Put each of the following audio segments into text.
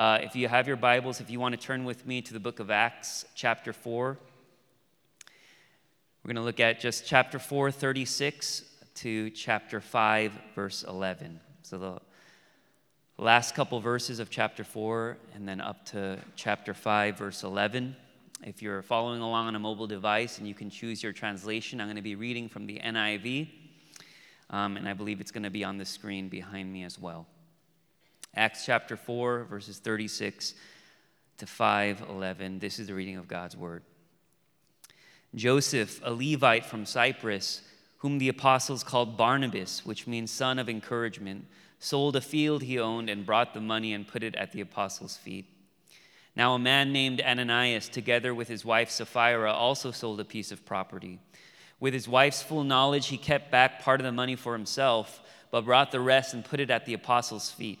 Uh, if you have your Bibles, if you want to turn with me to the book of Acts, chapter 4, we're going to look at just chapter 4, 36 to chapter 5, verse 11. So the last couple verses of chapter 4 and then up to chapter 5, verse 11. If you're following along on a mobile device and you can choose your translation, I'm going to be reading from the NIV, um, and I believe it's going to be on the screen behind me as well. Acts chapter 4, verses 36 to 511. This is the reading of God's word. Joseph, a Levite from Cyprus, whom the apostles called Barnabas, which means son of encouragement, sold a field he owned and brought the money and put it at the apostles' feet. Now, a man named Ananias, together with his wife Sapphira, also sold a piece of property. With his wife's full knowledge, he kept back part of the money for himself, but brought the rest and put it at the apostles' feet.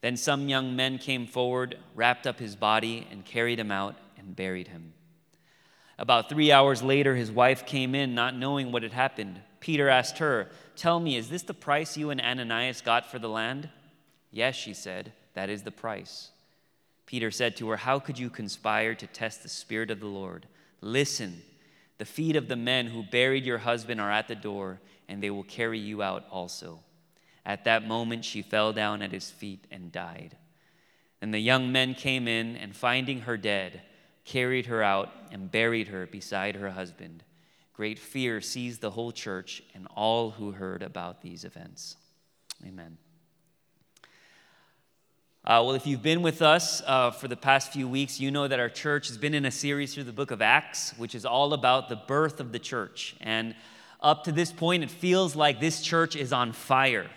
Then some young men came forward, wrapped up his body, and carried him out and buried him. About three hours later, his wife came in, not knowing what had happened. Peter asked her, Tell me, is this the price you and Ananias got for the land? Yes, she said, that is the price. Peter said to her, How could you conspire to test the Spirit of the Lord? Listen, the feet of the men who buried your husband are at the door, and they will carry you out also. At that moment, she fell down at his feet and died. And the young men came in, and finding her dead, carried her out and buried her beside her husband. Great fear seized the whole church and all who heard about these events. Amen. Uh, well, if you've been with us uh, for the past few weeks, you know that our church has been in a series through the book of Acts, which is all about the birth of the church. And up to this point, it feels like this church is on fire.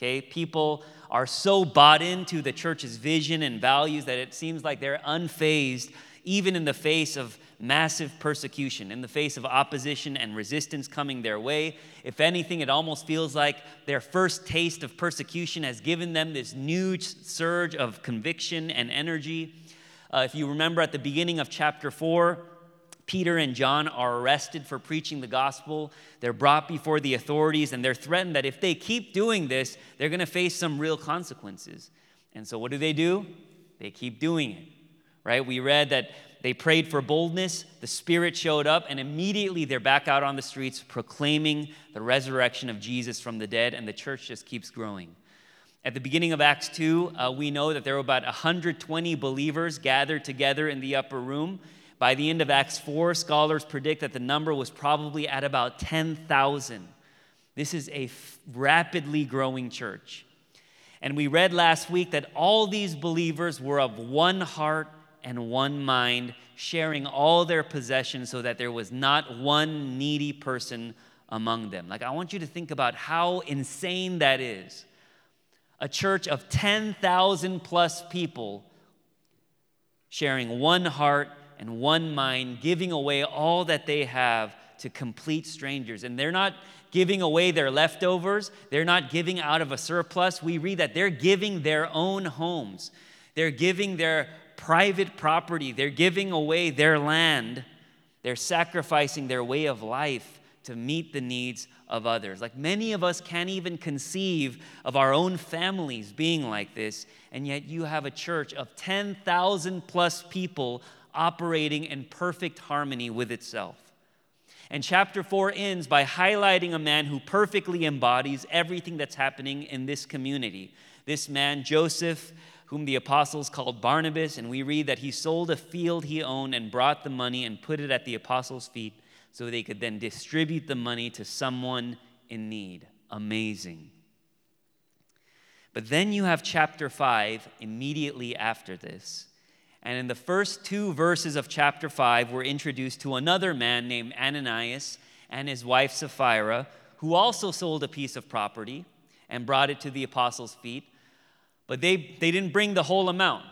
Okay, people are so bought into the church's vision and values that it seems like they're unfazed, even in the face of massive persecution, in the face of opposition and resistance coming their way. If anything, it almost feels like their first taste of persecution has given them this new surge of conviction and energy. Uh, if you remember at the beginning of chapter 4, Peter and John are arrested for preaching the gospel. They're brought before the authorities and they're threatened that if they keep doing this, they're going to face some real consequences. And so, what do they do? They keep doing it, right? We read that they prayed for boldness, the Spirit showed up, and immediately they're back out on the streets proclaiming the resurrection of Jesus from the dead, and the church just keeps growing. At the beginning of Acts 2, uh, we know that there were about 120 believers gathered together in the upper room by the end of Acts 4, scholars predict that the number was probably at about 10,000. This is a f- rapidly growing church. And we read last week that all these believers were of one heart and one mind, sharing all their possessions so that there was not one needy person among them. Like, I want you to think about how insane that is. A church of 10,000 plus people sharing one heart and one mind, giving away all that they have to complete strangers. And they're not giving away their leftovers, they're not giving out of a surplus. We read that they're giving their own homes, they're giving their private property, they're giving away their land, they're sacrificing their way of life to meet the needs of others. Like many of us can't even conceive of our own families being like this, and yet you have a church of 10,000 plus people operating in perfect harmony with itself. And chapter 4 ends by highlighting a man who perfectly embodies everything that's happening in this community. This man, Joseph, whom the apostles called Barnabas, and we read that he sold a field he owned and brought the money and put it at the apostles' feet so they could then distribute the money to someone in need. Amazing. But then you have chapter 5 immediately after this. And in the first two verses of chapter 5, we're introduced to another man named Ananias and his wife Sapphira, who also sold a piece of property and brought it to the apostles' feet. But they, they didn't bring the whole amount,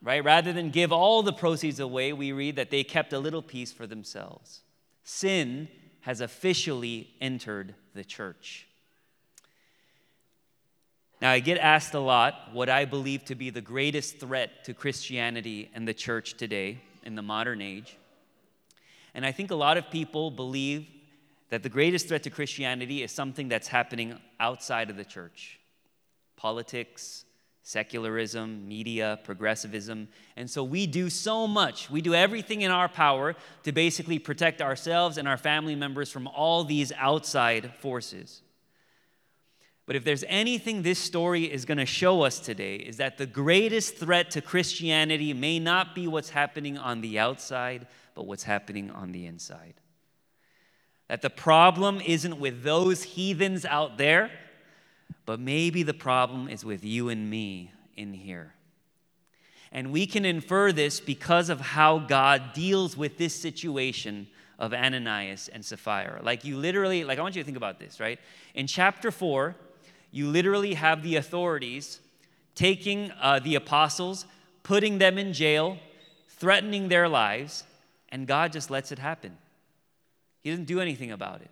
right? Rather than give all the proceeds away, we read that they kept a little piece for themselves. Sin has officially entered the church. Now, I get asked a lot what I believe to be the greatest threat to Christianity and the church today in the modern age. And I think a lot of people believe that the greatest threat to Christianity is something that's happening outside of the church politics, secularism, media, progressivism. And so we do so much. We do everything in our power to basically protect ourselves and our family members from all these outside forces. But if there's anything this story is going to show us today, is that the greatest threat to Christianity may not be what's happening on the outside, but what's happening on the inside. That the problem isn't with those heathens out there, but maybe the problem is with you and me in here. And we can infer this because of how God deals with this situation of Ananias and Sapphira. Like, you literally, like, I want you to think about this, right? In chapter 4, you literally have the authorities taking uh, the apostles, putting them in jail, threatening their lives, and God just lets it happen. He doesn't do anything about it.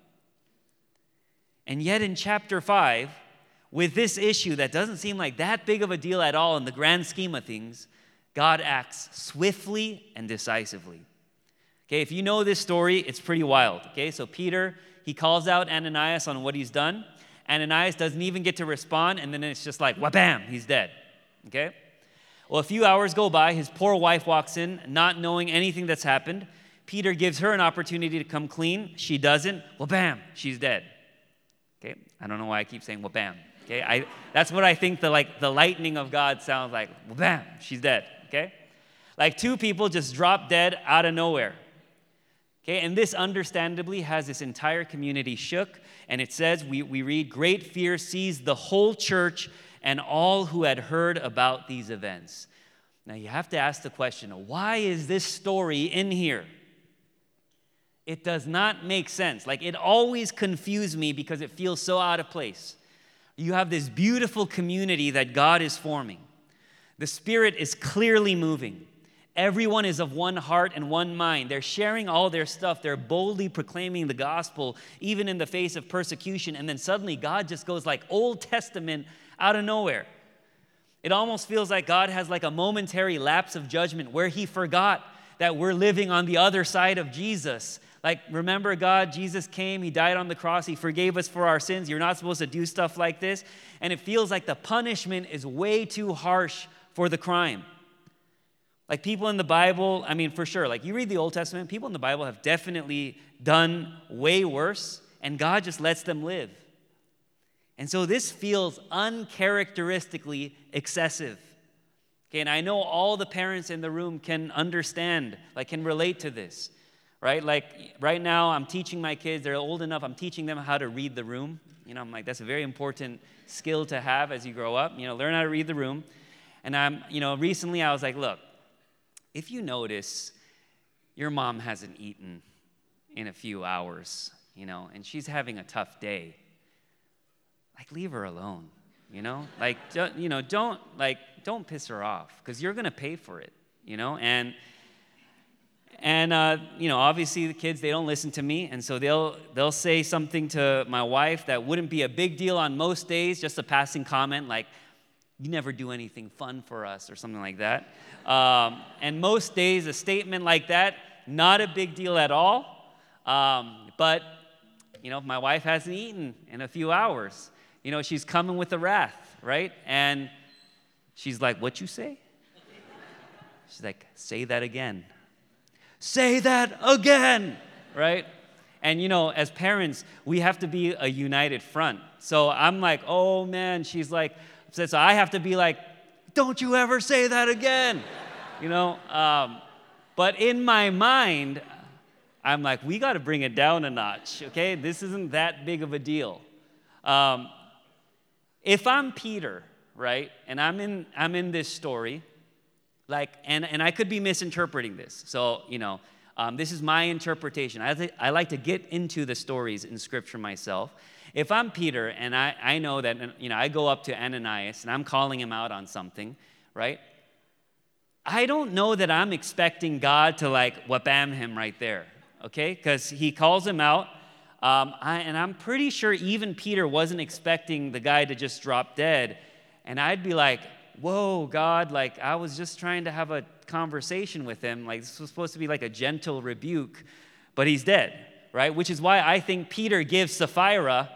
And yet, in chapter 5, with this issue that doesn't seem like that big of a deal at all in the grand scheme of things, God acts swiftly and decisively. Okay, if you know this story, it's pretty wild. Okay, so Peter, he calls out Ananias on what he's done. Ananias doesn't even get to respond, and then it's just like, wha-bam, he's dead. Okay? Well, a few hours go by. His poor wife walks in, not knowing anything that's happened. Peter gives her an opportunity to come clean. She doesn't. Well, bam, she's dead. Okay? I don't know why I keep saying well, bam. Okay? I, that's what I think the like the lightning of God sounds like. Well, bam, she's dead. Okay? Like two people just drop dead out of nowhere. Okay, and this understandably has this entire community shook. And it says, we, we read, Great fear seized the whole church and all who had heard about these events. Now you have to ask the question why is this story in here? It does not make sense. Like it always confused me because it feels so out of place. You have this beautiful community that God is forming. The Spirit is clearly moving. Everyone is of one heart and one mind. They're sharing all their stuff. They're boldly proclaiming the gospel, even in the face of persecution. And then suddenly God just goes like Old Testament out of nowhere. It almost feels like God has like a momentary lapse of judgment where he forgot that we're living on the other side of Jesus. Like, remember, God, Jesus came, He died on the cross, He forgave us for our sins. You're not supposed to do stuff like this. And it feels like the punishment is way too harsh for the crime. Like people in the Bible, I mean, for sure, like you read the Old Testament, people in the Bible have definitely done way worse, and God just lets them live. And so this feels uncharacteristically excessive. Okay, and I know all the parents in the room can understand, like, can relate to this, right? Like, right now, I'm teaching my kids, they're old enough, I'm teaching them how to read the room. You know, I'm like, that's a very important skill to have as you grow up. You know, learn how to read the room. And I'm, you know, recently I was like, look, if you notice your mom hasn't eaten in a few hours, you know, and she's having a tough day, like leave her alone, you know? Like don't, you know, don't like don't piss her off because you're going to pay for it, you know? And and uh, you know, obviously the kids they don't listen to me, and so they'll they'll say something to my wife that wouldn't be a big deal on most days, just a passing comment like, "You never do anything fun for us" or something like that. Um, and most days, a statement like that, not a big deal at all. Um, but, you know, my wife hasn't eaten in a few hours, you know, she's coming with the wrath, right? And she's like, What you say? She's like, Say that again. Say that again, right? And you know, as parents, we have to be a united front. So I'm like, oh man, she's like, so I have to be like, don't you ever say that again. You know? Um, but in my mind, I'm like, we got to bring it down a notch, okay? This isn't that big of a deal. Um, if I'm Peter, right, and I'm in, I'm in this story, like, and, and I could be misinterpreting this. So, you know, Um, this is my interpretation. I, th- I like to get into the stories in Scripture myself. If I'm Peter and I, I know that you know I go up to Ananias and I'm calling him out on something, right? I don't know that I'm expecting God to like whabam him right there, okay? Because he calls him out. Um, I, and I'm pretty sure even Peter wasn't expecting the guy to just drop dead. And I'd be like, whoa, God, like I was just trying to have a conversation with him. Like this was supposed to be like a gentle rebuke, but he's dead, right? Which is why I think Peter gives Sapphira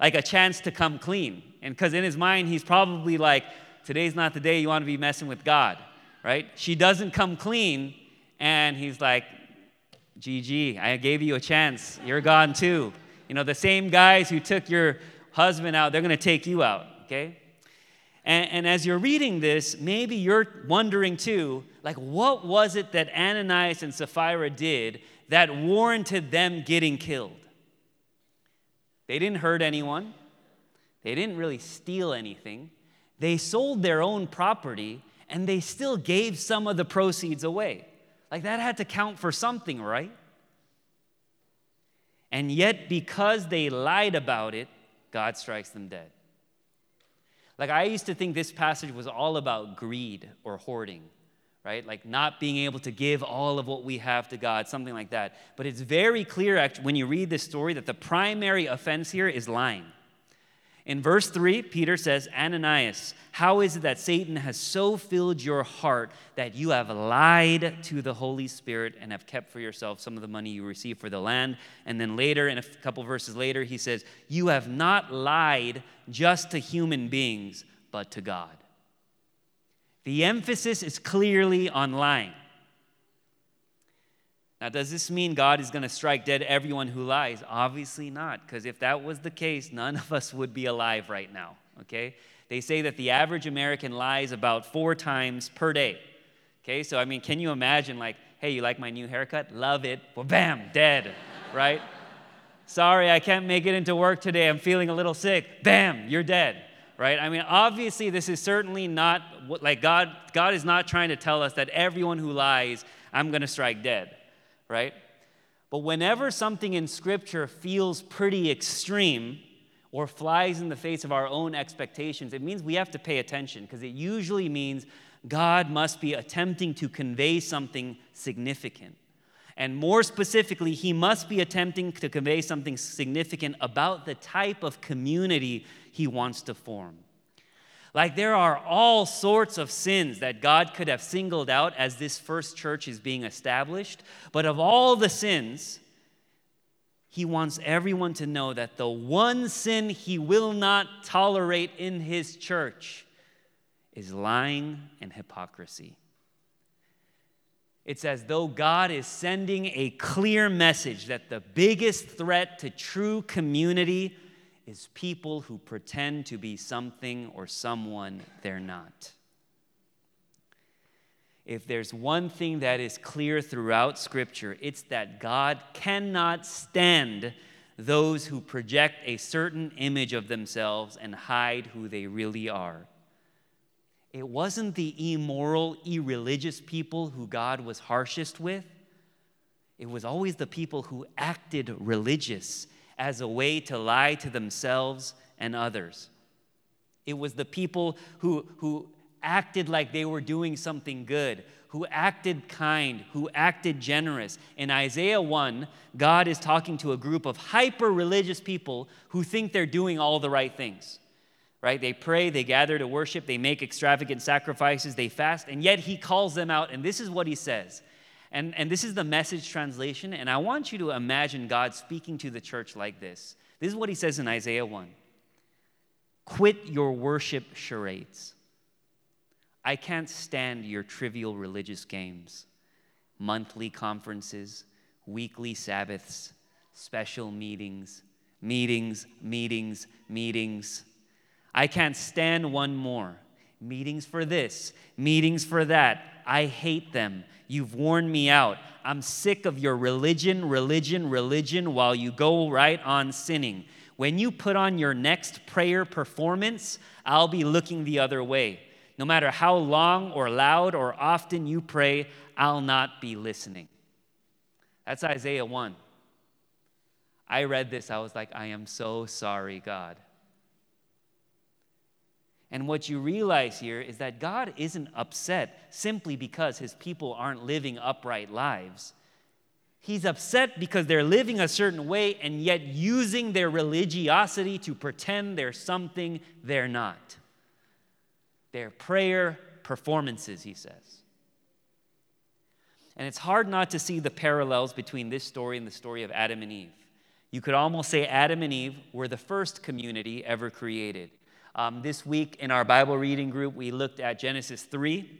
like a chance to come clean. And because in his mind, he's probably like, today's not the day you want to be messing with God, right? She doesn't come clean, and he's like, GG, I gave you a chance. You're gone too. You know, the same guys who took your husband out, they're going to take you out, okay? And, and, as you're reading this, maybe you're wondering too, like, what was it that Ananias and Sapphira did that warranted them getting killed? They didn't hurt anyone, they didn't really steal anything. They sold their own property and they still gave some of the proceeds away. Like, that had to count for something, right? And yet, because they lied about it, God strikes them dead. Like, I used to think this passage was all about greed or hoarding, right? Like, not being able to give all of what we have to God, something like that. But it's very clear when you read this story that the primary offense here is lying. In verse 3, Peter says, Ananias, how is it that Satan has so filled your heart that you have lied to the Holy Spirit and have kept for yourself some of the money you received for the land? And then later, in a couple verses later, he says, You have not lied just to human beings, but to God. The emphasis is clearly on lying. Now, does this mean God is going to strike dead everyone who lies? Obviously not, because if that was the case, none of us would be alive right now, okay? They say that the average American lies about four times per day, okay? So, I mean, can you imagine, like, hey, you like my new haircut? Love it. Well, bam, dead, right? Sorry, I can't make it into work today. I'm feeling a little sick. Bam, you're dead, right? I mean, obviously, this is certainly not like God, God is not trying to tell us that everyone who lies, I'm going to strike dead right? But whenever something in Scripture feels pretty extreme or flies in the face of our own expectations, it means we have to pay attention because it usually means God must be attempting to convey something significant. And more specifically, he must be attempting to convey something significant about the type of community he wants to form. Like there are all sorts of sins that God could have singled out as this first church is being established. But of all the sins, he wants everyone to know that the one sin he will not tolerate in his church is lying and hypocrisy. It's as though God is sending a clear message that the biggest threat to true community is people who pretend to be something or someone they're not. If there's one thing that is clear throughout Scripture, it's that God cannot stand those who project a certain image of themselves and hide who they really are. It wasn't the immoral, irreligious people who God was harshest with. It was always the people who acted religious as a way to lie to themselves and others. It was the people who, who acted like they were doing something good, who acted kind, who acted generous. In Isaiah 1, God is talking to a group of hyper religious people who think they're doing all the right things. Right? They pray, they gather to worship, they make extravagant sacrifices, they fast, and yet he calls them out, and this is what he says and, and this is the message translation, and I want you to imagine God speaking to the church like this. This is what he says in Isaiah 1 Quit your worship charades. I can't stand your trivial religious games, monthly conferences, weekly Sabbaths, special meetings, meetings, meetings, meetings. I can't stand one more. Meetings for this, meetings for that. I hate them. You've worn me out. I'm sick of your religion, religion, religion while you go right on sinning. When you put on your next prayer performance, I'll be looking the other way. No matter how long or loud or often you pray, I'll not be listening. That's Isaiah 1. I read this, I was like, I am so sorry, God. And what you realize here is that God isn't upset simply because his people aren't living upright lives. He's upset because they're living a certain way and yet using their religiosity to pretend they're something they're not. They're prayer performances, he says. And it's hard not to see the parallels between this story and the story of Adam and Eve. You could almost say Adam and Eve were the first community ever created. Um, this week in our Bible reading group, we looked at Genesis 3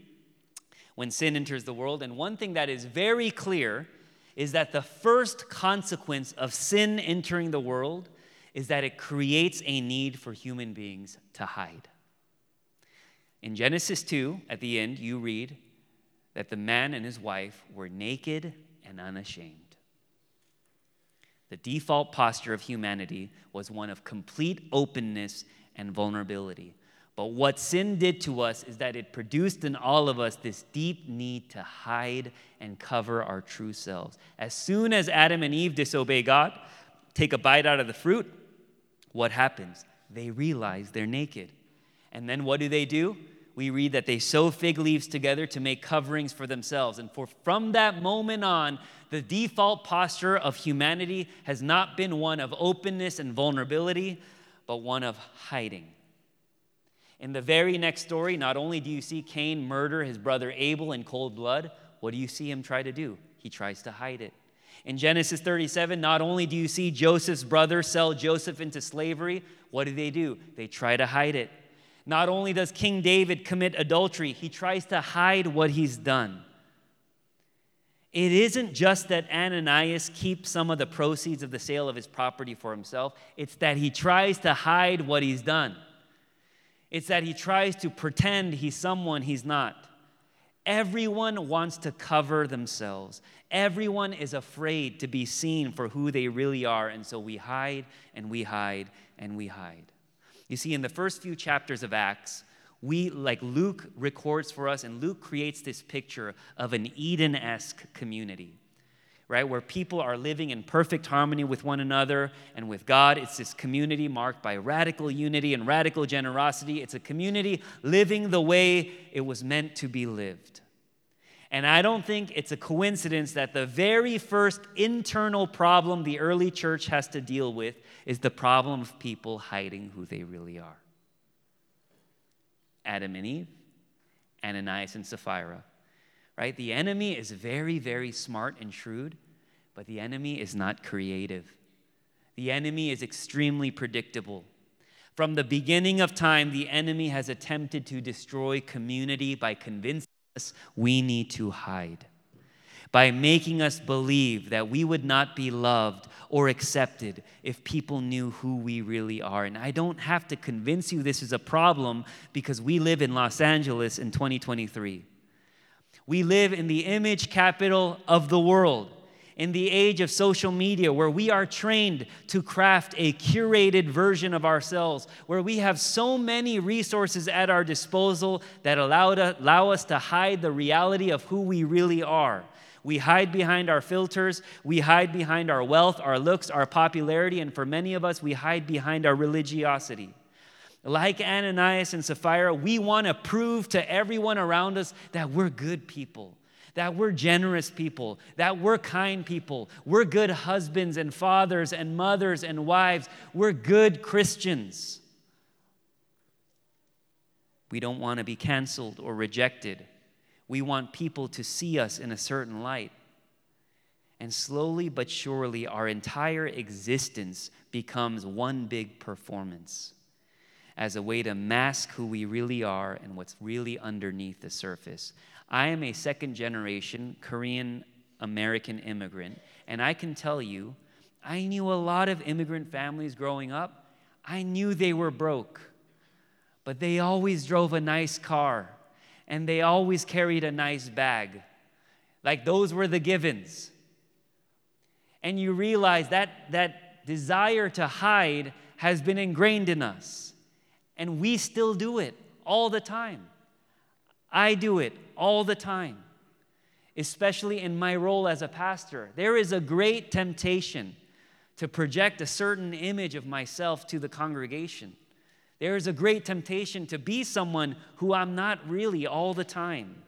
when sin enters the world. And one thing that is very clear is that the first consequence of sin entering the world is that it creates a need for human beings to hide. In Genesis 2, at the end, you read that the man and his wife were naked and unashamed. The default posture of humanity was one of complete openness and vulnerability. But what sin did to us is that it produced in all of us this deep need to hide and cover our true selves. As soon as Adam and Eve disobey God, take a bite out of the fruit, what happens? They realize they're naked. And then what do they do? We read that they sew fig leaves together to make coverings for themselves. And for from that moment on, the default posture of humanity has not been one of openness and vulnerability, but one of hiding. In the very next story, not only do you see Cain murder his brother Abel in cold blood, what do you see him try to do? He tries to hide it. In Genesis 37, not only do you see Joseph's brother sell Joseph into slavery, what do they do? They try to hide it. Not only does King David commit adultery, he tries to hide what he's done. It isn't just that Ananias keeps some of the proceeds of the sale of his property for himself, it's that he tries to hide what he's done. It's that he tries to pretend he's someone he's not. Everyone wants to cover themselves. Everyone is afraid to be seen for who they really are, and so we hide and we hide and we hide. You see, in the first few chapters of Acts, we, like Luke records for us, and Luke creates this picture of an Eden esque community, right? Where people are living in perfect harmony with one another and with God. It's this community marked by radical unity and radical generosity. It's a community living the way it was meant to be lived. And I don't think it's a coincidence that the very first internal problem the early church has to deal with is the problem of people hiding who they really are. Adam and Eve, Ananias and Sapphira. Right? The enemy is very, very smart and shrewd, but the enemy is not creative. The enemy is extremely predictable. From the beginning of time, the enemy has attempted to destroy community by convincing us we need to hide by making us believe that we would not be loved or accepted if people knew who we really are. And I don't have to convince you this is a problem because we live in Los Angeles in 2023. We live in the image capital of the world. In the age of social media, where we are trained to craft a curated version of ourselves, where we have so many resources at our disposal that allow, us to hide the reality of who we really are. We hide behind our filters. We hide behind our wealth, our looks, our popularity, and for many of us, we hide behind our religiosity. Like Ananias and Sapphira, we want to prove to everyone around us that we're good people, that we're generous people, that we're kind people, we're good husbands and fathers and mothers and wives, we're good Christians. We don't want to be canceled or rejected. We want people to see us in a certain light. And slowly but surely, our entire existence becomes one big performance as a way to mask who we really are and what's really underneath the surface. I am a second generation Korean American immigrant, and I can tell you, I knew a lot of immigrant families growing up. I knew they were broke, but they always drove a nice car and they always carried a nice bag. Like those were the givens. And you realize that that desire to hide has been ingrained in us. And we still do it all the time. I do it all the time. especially in my role as a pastor. There is a great temptation to project a certain image of myself to the congregation. There is a great temptation to be someone who I'm not really all the time.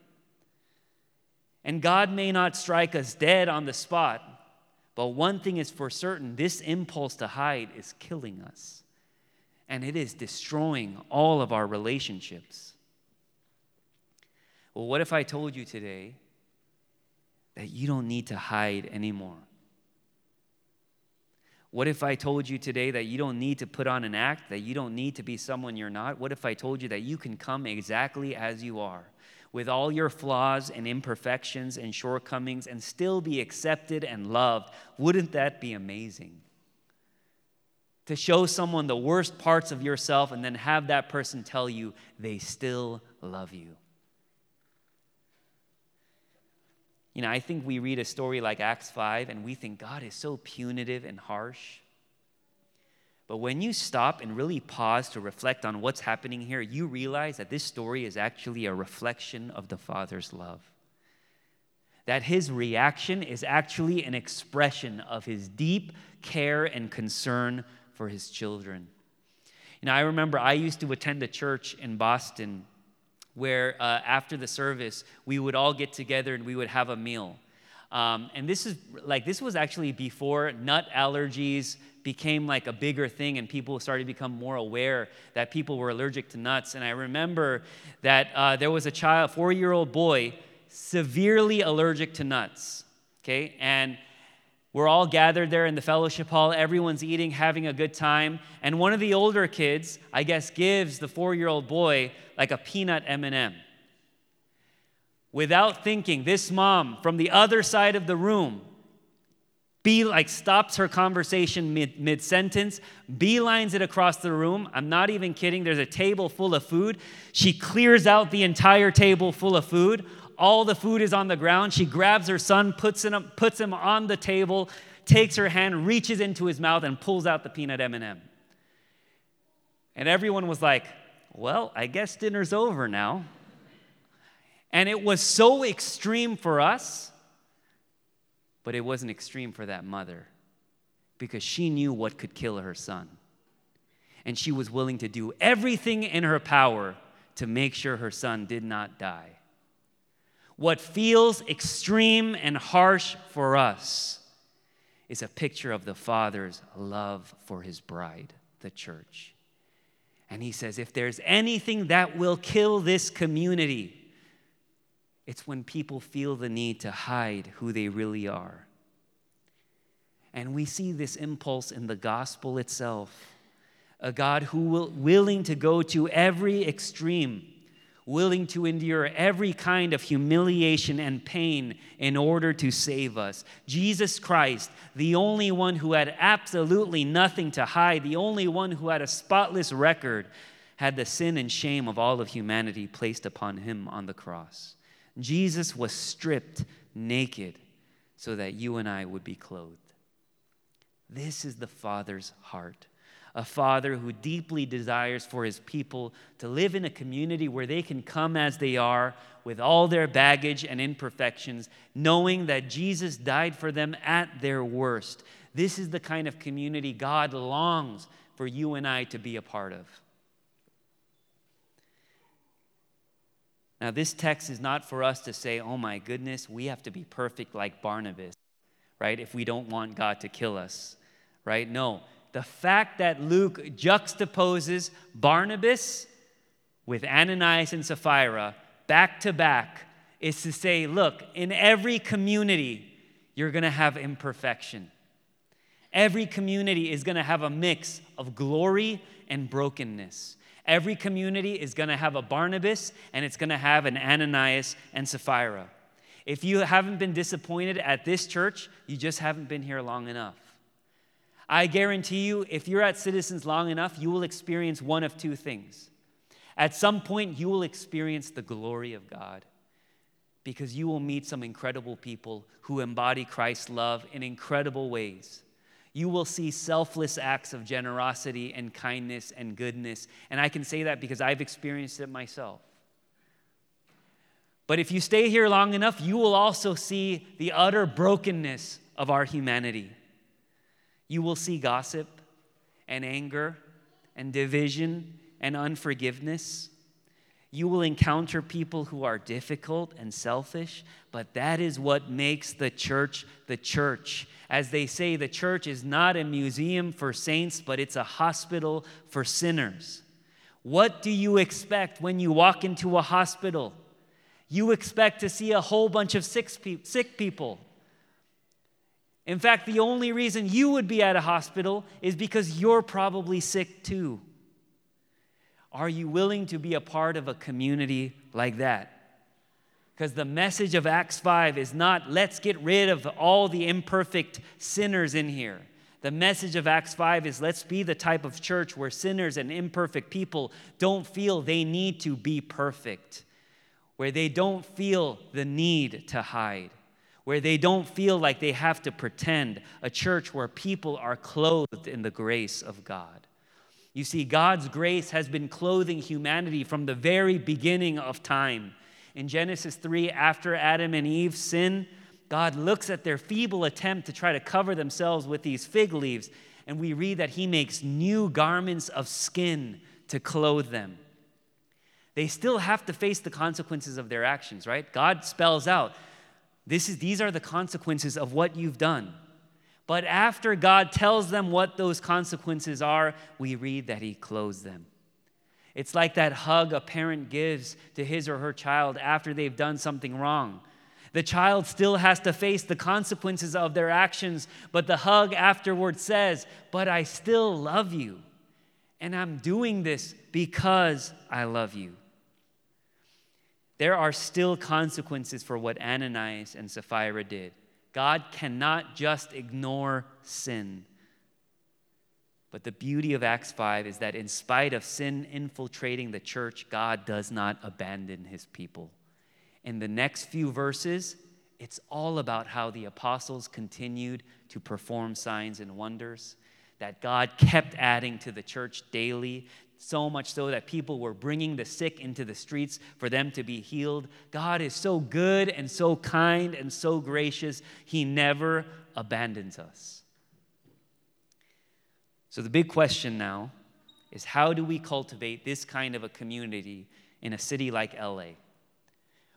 And God may not strike us dead on the spot, but one thing is for certain this impulse to hide is killing us, and it is destroying all of our relationships. Well, what if I told you today that you don't need to hide anymore? What if I told you today that you don't need to put on an act, that you don't need to be someone you're not? What if I told you that you can come exactly as you are, with all your flaws and imperfections and shortcomings, and still be accepted and loved? Wouldn't that be amazing? To show someone the worst parts of yourself and then have that person tell you they still love you. You know, I think we read a story like Acts 5 and we think God is so punitive and harsh. But when you stop and really pause to reflect on what's happening here, you realize that this story is actually a reflection of the Father's love. That his reaction is actually an expression of his deep care and concern for his children. You know, I remember I used to attend a church in Boston where uh, after the service, we would all get together and we would have a meal. Um, and this is like, this was actually before nut allergies became like a bigger thing and people started to become more aware that people were allergic to nuts. And I remember that uh, there was a child, four year old boy, severely allergic to nuts. Okay. And we're all gathered there in the fellowship hall. Everyone's eating, having a good time. And one of the older kids, I guess, gives the four-year-old boy like a peanut M&M. Without thinking, this mom from the other side of the room be like stops her conversation mid, mid sentence, beelines it across the room. I'm not even kidding. There's a table full of food. She clears out the entire table full of food all the food is on the ground. She grabs her son, puts him, puts him on the table, takes her hand, reaches into his mouth, and pulls out the peanut M&M. And everyone was like, well, I guess dinner's over now. And it was so extreme for us, but it wasn't extreme for that mother because she knew what could kill her son. And she was willing to do everything in her power to make sure her son did not die. What feels extreme and harsh for us is a picture of the Father's love for his bride, the church. And he says, if there's anything that will kill this community, it's when people feel the need to hide who they really are. And we see this impulse in the gospel itself a God who will willing to go to every extreme willing to endure every kind of humiliation and pain in order to save us. Jesus Christ, the only one who had absolutely nothing to hide, the only one who had a spotless record, had the sin and shame of all of humanity placed upon him on the cross. Jesus was stripped naked so that you and I would be clothed. This is the Father's heart a father who deeply desires for his people to live in a community where they can come as they are with all their baggage and imperfections, knowing that Jesus died for them at their worst. This is the kind of community God longs for you and I to be a part of. Now, this text is not for us to say, oh my goodness, we have to be perfect like Barnabas, right? If we don't want God to kill us, right? No, the fact that Luke juxtaposes Barnabas with Ananias and Sapphira back to back is to say, look, in every community, you're going to have imperfection. Every community is going to have a mix of glory and brokenness. Every community is going to have a Barnabas and it's going to have an Ananias and Sapphira. If you haven't been disappointed at this church, you just haven't been here long enough. I guarantee you, if you're at Citizens long enough, you will experience one of two things. At some point, you will experience the glory of God because you will meet some incredible people who embody Christ's love in incredible ways. You will see selfless acts of generosity and kindness and goodness. And I can say that because I've experienced it myself. But if you stay here long enough, you will also see the utter brokenness of our humanity. You will see gossip and anger and division and unforgiveness. You will encounter people who are difficult and selfish, but that is what makes the church the church. As they say, the church is not a museum for saints, but it's a hospital for sinners. What do you expect when you walk into a hospital? You expect to see a whole bunch of sick, people. In fact, the only reason you would be at a hospital is because you're probably sick too. Are you willing to be a part of a community like that? Because the message of Acts 5 is not let's get rid of all the imperfect sinners in here. The message of Acts 5 is let's be the type of church where sinners and imperfect people don't feel they need to be perfect, where they don't feel the need to hide, where they don't feel like they have to pretend, a church where people are clothed in the grace of God. You see, God's grace has been clothing humanity from the very beginning of time. In Genesis 3, after Adam and Eve sin, God looks at their feeble attempt to try to cover themselves with these fig leaves, and we read that He makes new garments of skin to clothe them. They still have to face the consequences of their actions, right? God spells out this is, these are the consequences of what you've done. But after God tells them what those consequences are, we read that He clothes them. It's like that hug a parent gives to his or her child after they've done something wrong. The child still has to face the consequences of their actions, but the hug afterward says, But I still love you. And I'm doing this because I love you. There are still consequences for what Ananias and Sapphira did. God cannot just ignore sin. But the beauty of Acts 5 is that in spite of sin infiltrating the church, God does not abandon his people. In the next few verses, it's all about how the apostles continued to perform signs and wonders, that God kept adding to the church daily, so much so that people were bringing the sick into the streets for them to be healed. God is so good and so kind and so gracious, He never abandons us. So, the big question now is how do we cultivate this kind of a community in a city like LA?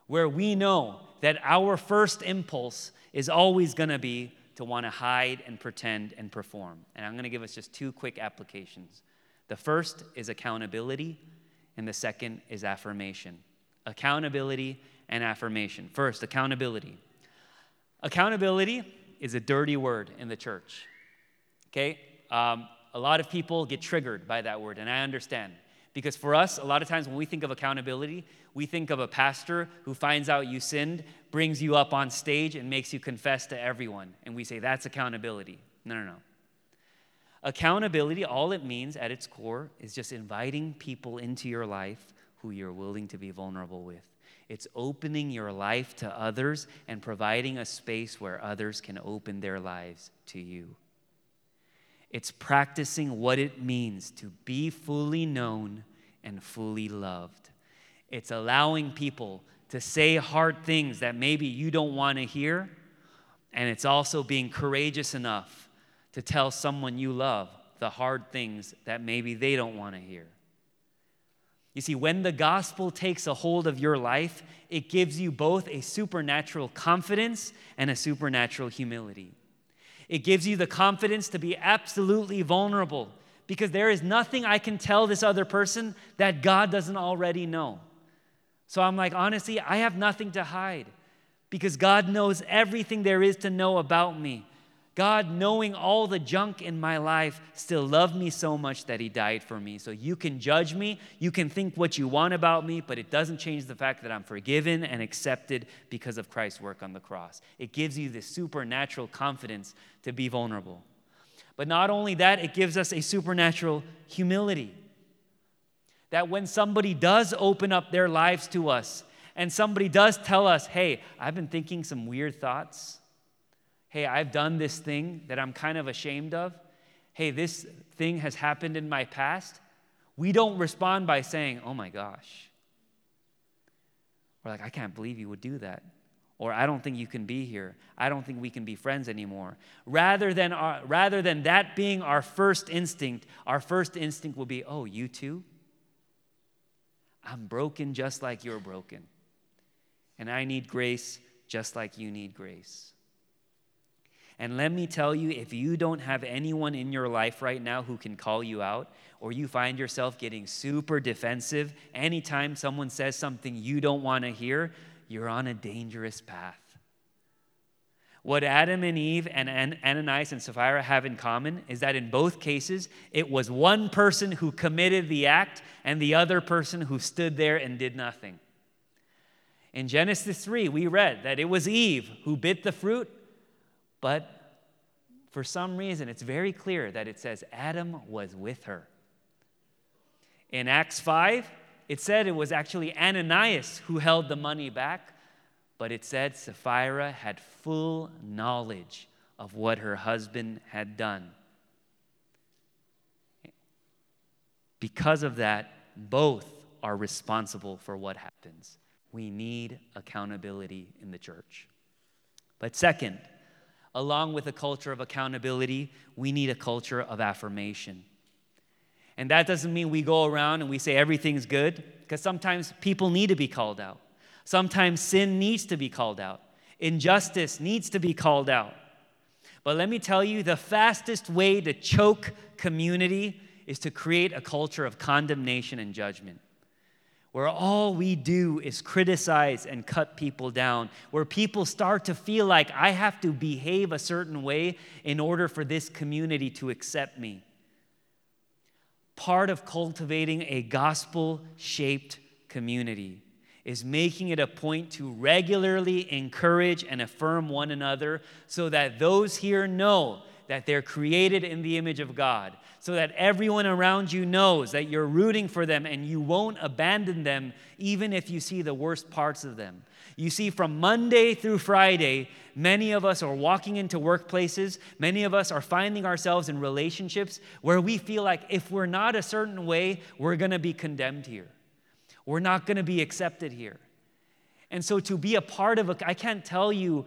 Where we know that our first impulse is always going to be to want to hide and pretend and perform. And I'm going to give us just two quick applications. The first is accountability, and the second is affirmation. Accountability and affirmation. First, accountability. Accountability is a dirty word in the church. Okay? Um, a lot of people get triggered by that word, and I understand. Because for us, a lot of times when we think of accountability, we think of a pastor who finds out you sinned, brings you up on stage, and makes you confess to everyone. And we say, that's accountability. No, no, no. Accountability, all it means at its core is just inviting people into your life who you're willing to be vulnerable with. It's opening your life to others and providing a space where others can open their lives to you. It's practicing what it means to be fully known and fully loved. It's allowing people to say hard things that maybe you don't want to hear. And it's also being courageous enough to tell someone you love the hard things that maybe they don't want to hear. You see, when the gospel takes a hold of your life, it gives you both a supernatural confidence and a supernatural humility. It gives you the confidence to be absolutely vulnerable because there is nothing I can tell this other person that God doesn't already know. So I'm like, honestly, I have nothing to hide because God knows everything there is to know about me. God, knowing all the junk in my life, still loved me so much that He died for me. So you can judge me, you can think what you want about me, but it doesn't change the fact that I'm forgiven and accepted because of Christ's work on the cross. It gives you this supernatural confidence to be vulnerable. But not only that, it gives us a supernatural humility. That when somebody does open up their lives to us and somebody does tell us, hey, I've been thinking some weird thoughts hey, I've done this thing that I'm kind of ashamed of. Hey, this thing has happened in my past. We don't respond by saying, oh my gosh. We're like, I can't believe you would do that. Or I don't think you can be here. I don't think we can be friends anymore. Rather than, our, rather than that being our first instinct, our first instinct will be, oh, you too? I'm broken just like you're broken. And I need grace just like you need grace. And let me tell you, if you don't have anyone in your life right now who can call you out, or you find yourself getting super defensive anytime someone says something you don't want to hear, you're on a dangerous path. What Adam and Eve and Ananias and Sapphira have in common is that in both cases, it was one person who committed the act and the other person who stood there and did nothing. In Genesis 3, we read that it was Eve who bit the fruit but for some reason, it's very clear that it says Adam was with her. In Acts 5, it said it was actually Ananias who held the money back, but it said Sapphira had full knowledge of what her husband had done. Because of that, both are responsible for what happens. We need accountability in the church. But second, along with a culture of accountability, we need a culture of affirmation. And that doesn't mean we go around and we say everything's good, because sometimes people need to be called out. Sometimes sin needs to be called out, injustice needs to be called out. But let me tell you the fastest way to choke community is to create a culture of condemnation and judgment where all we do is criticize and cut people down, where people start to feel like I have to behave a certain way in order for this community to accept me. Part of cultivating a gospel shaped community is making it a point to regularly encourage and affirm one another so that those here know that they're created in the image of God, so that everyone around you knows that you're rooting for them and you won't abandon them even if you see the worst parts of them. You see, from Monday through Friday, many of us are walking into workplaces, many of us are finding ourselves in relationships where we feel like if we're not a certain way, we're gonna be condemned here. We're not gonna be accepted here. And so, to be a part of a, I can't tell you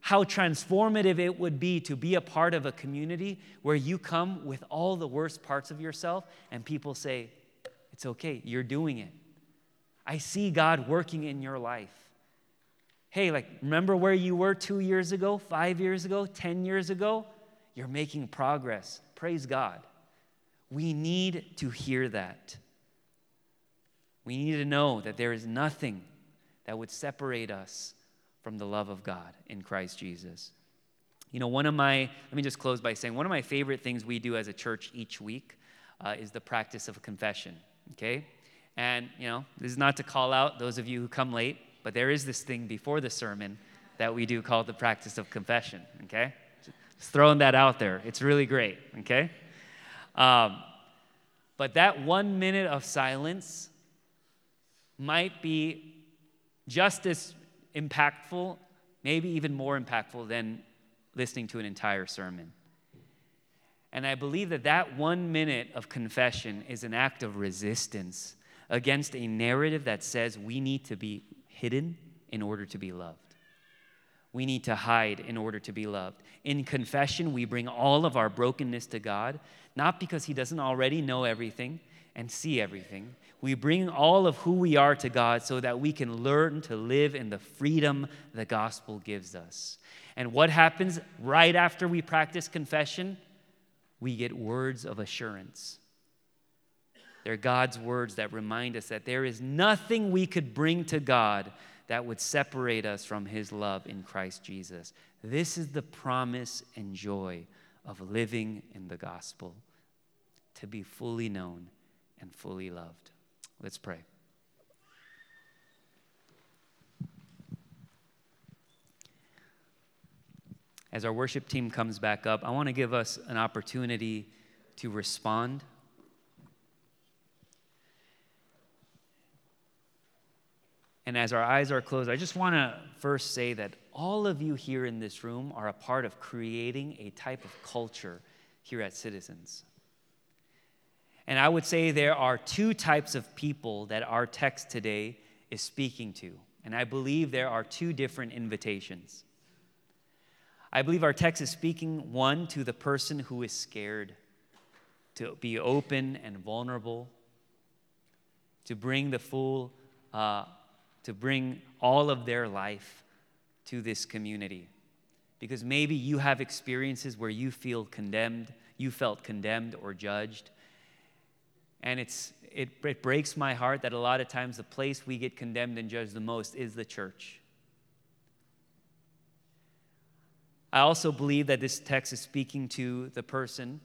how transformative it would be to be a part of a community where you come with all the worst parts of yourself and people say, It's okay, you're doing it. I see God working in your life. Hey, like, remember where you were two years ago, five years ago, 10 years ago? You're making progress. Praise God. We need to hear that. We need to know that there is nothing that would separate us from the love of God in Christ Jesus. You know, one of my, let me just close by saying, one of my favorite things we do as a church each week uh, is the practice of confession, okay? And, you know, this is not to call out those of you who come late, but there is this thing before the sermon that we do called the practice of confession, okay? Just throwing that out there. It's really great, okay? Um, but that one minute of silence might be just as impactful, maybe even more impactful than listening to an entire sermon. And I believe that that one minute of confession is an act of resistance against a narrative that says we need to be hidden in order to be loved. We need to hide in order to be loved. In confession, we bring all of our brokenness to God, not because He doesn't already know everything and see everything, we bring all of who we are to God so that we can learn to live in the freedom the gospel gives us. And what happens right after we practice confession? We get words of assurance. They're God's words that remind us that there is nothing we could bring to God that would separate us from His love in Christ Jesus. This is the promise and joy of living in the gospel to be fully known and fully loved. Let's pray. As our worship team comes back up, I want to give us an opportunity to respond. And as our eyes are closed, I just want to first say that all of you here in this room are a part of creating a type of culture here at Citizens. And I would say there are two types of people that our text today is speaking to. And I believe there are two different invitations. I believe our text is speaking, one, to the person who is scared, to be open and vulnerable, to bring the full, uh, to bring all of their life to this community. Because maybe you have experiences where you feel condemned, you felt condemned or judged. And it's, it, it breaks my heart that a lot of times the place we get condemned and judged the most is the church. I also believe that this text is speaking to the person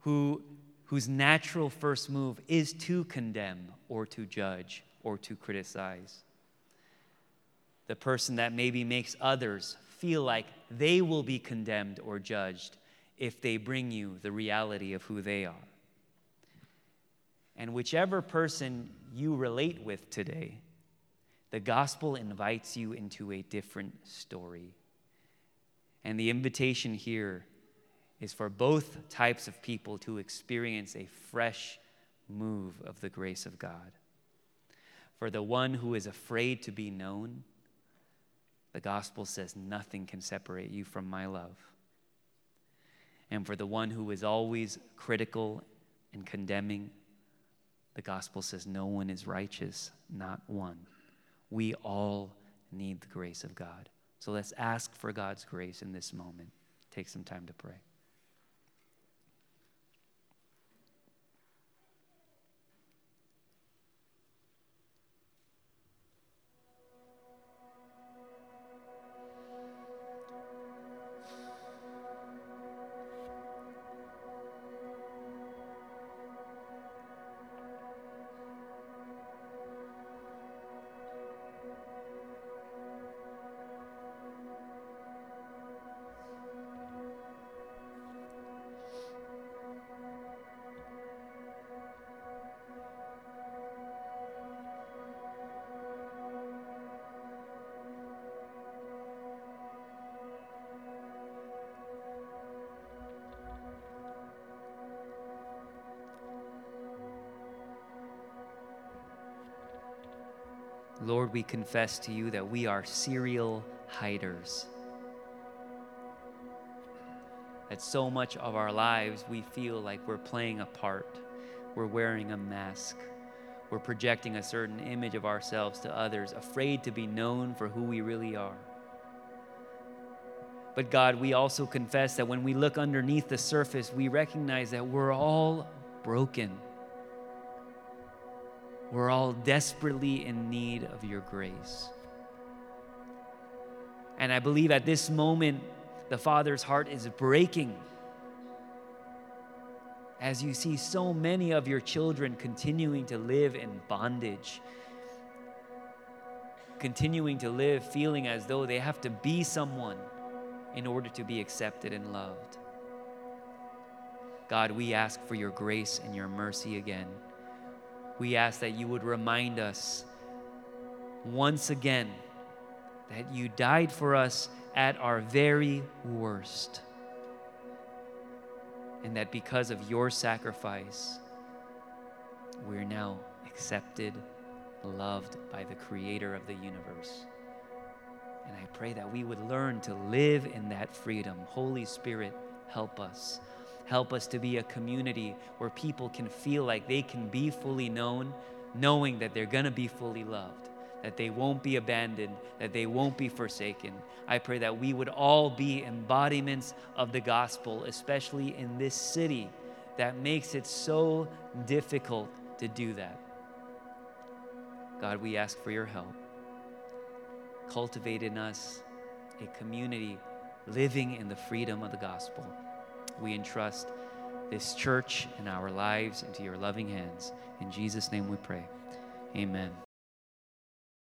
who, whose natural first move is to condemn or to judge or to criticize. The person that maybe makes others feel like they will be condemned or judged if they bring you the reality of who they are. And whichever person you relate with today, the gospel invites you into a different story. And the invitation here is for both types of people to experience a fresh move of the grace of God. For the one who is afraid to be known, the gospel says nothing can separate you from my love. And for the one who is always critical and condemning, the gospel says no one is righteous, not one. We all need the grace of God. So let's ask for God's grace in this moment. Take some time to pray. Lord, we confess to you that we are serial hiders. That so much of our lives we feel like we're playing a part, we're wearing a mask, we're projecting a certain image of ourselves to others, afraid to be known for who we really are. But God, we also confess that when we look underneath the surface, we recognize that we're all broken we're all desperately in need of your grace. And I believe at this moment, the Father's heart is breaking as you see so many of your children continuing to live in bondage, continuing to live feeling as though they have to be someone in order to be accepted and loved. God, we ask for your grace and your mercy again we ask that you would remind us once again that you died for us at our very worst. And that because of your sacrifice, we're now accepted, loved by the Creator of the universe. And I pray that we would learn to live in that freedom. Holy Spirit, help us. Help us to be a community where people can feel like they can be fully known, knowing that they're going to be fully loved, that they won't be abandoned, that they won't be forsaken. I pray that we would all be embodiments of the gospel, especially in this city that makes it so difficult to do that. God, we ask for your help. Cultivate in us a community living in the freedom of the gospel. We entrust this church and our lives into your loving hands. In Jesus' name we pray. Amen.